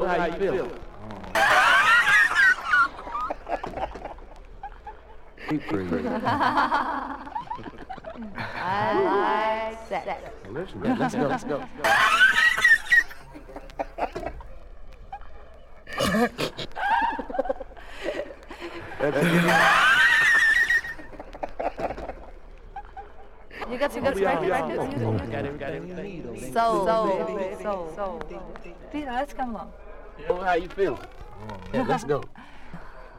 How you feel? Oh. Keep breathing. I like sex. Listen, let's go, let's go. You got some good records? Got everything you need. Soul, baby. Soul, soul. Peter, let's come along. How you feel? Yeah, let's go.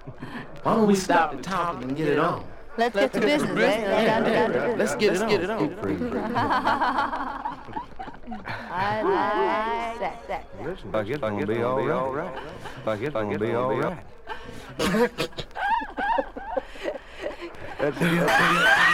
Why don't we stop the talking and get it on? Let's get to business, eh? Let's get to down to business. Let's get it on. Get it on. I like sex. sex. Listen, I guess I'm gonna be all right. I guess I'm gonna be all right. That's it.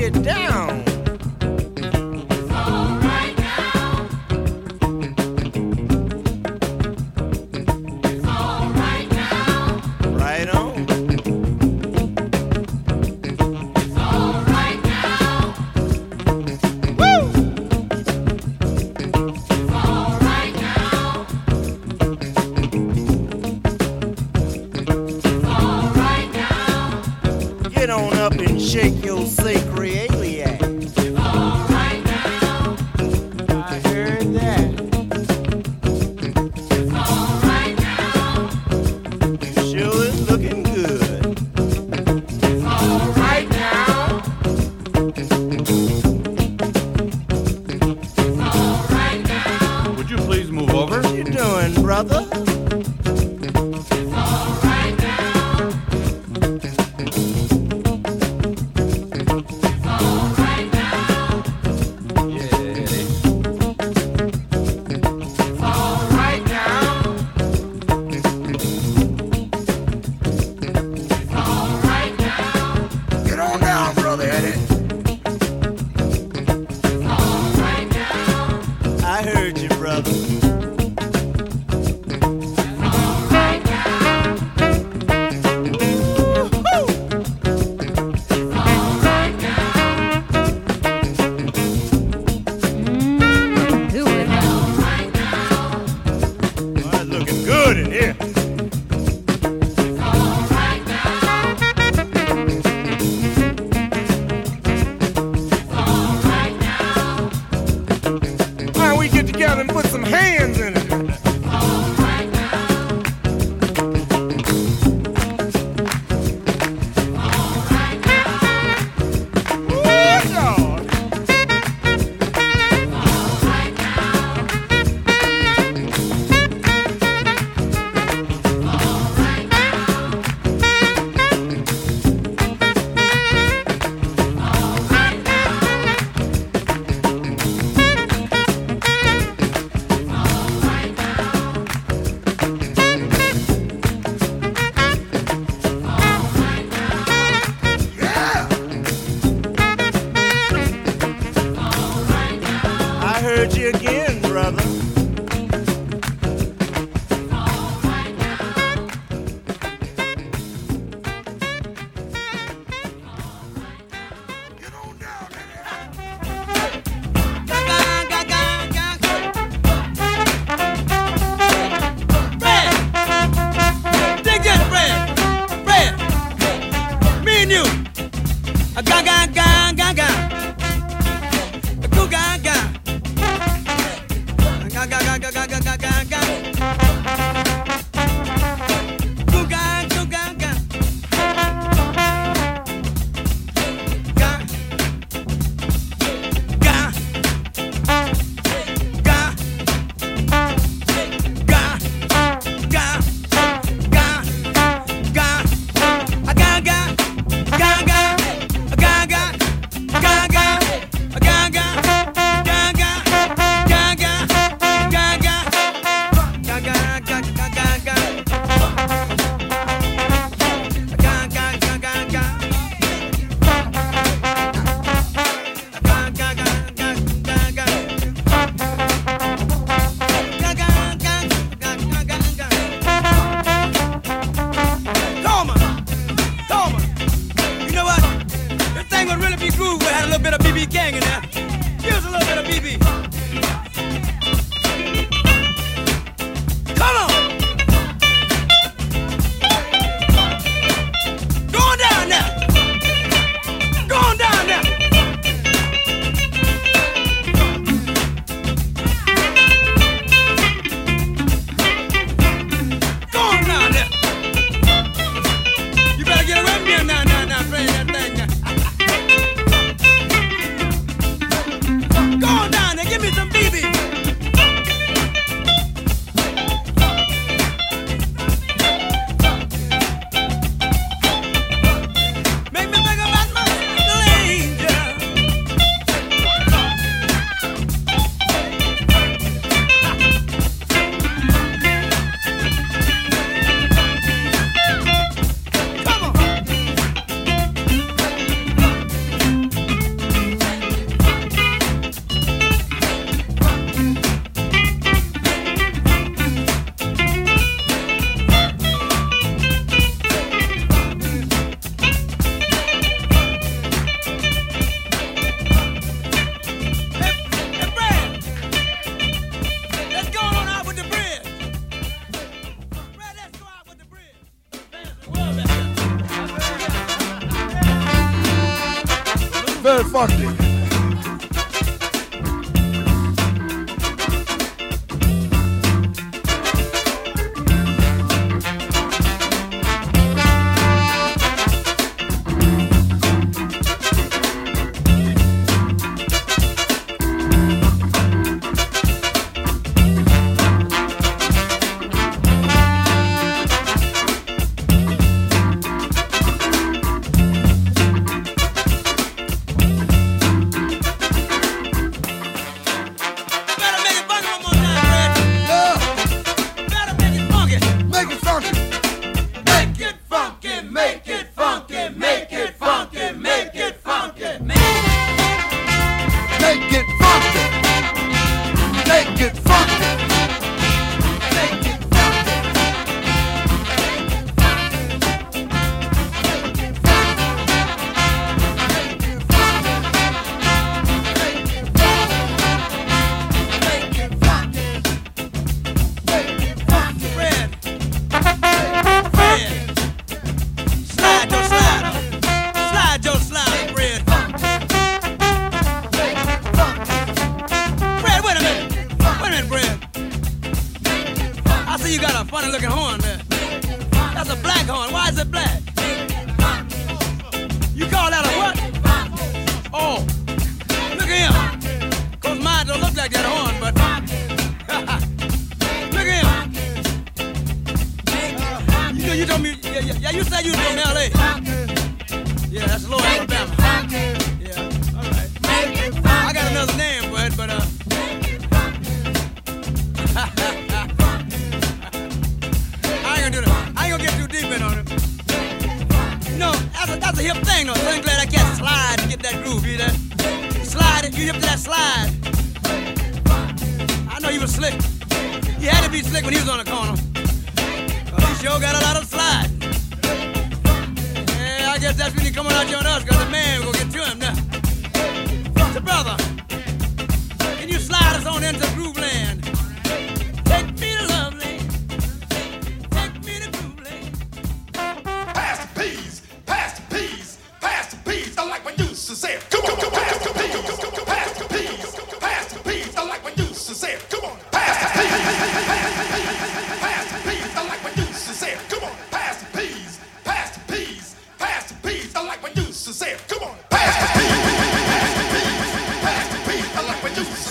Get down.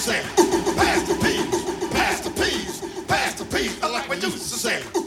say, pass the peas, pass the peas, pass the peas. I like what you used to say.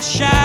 my shadow.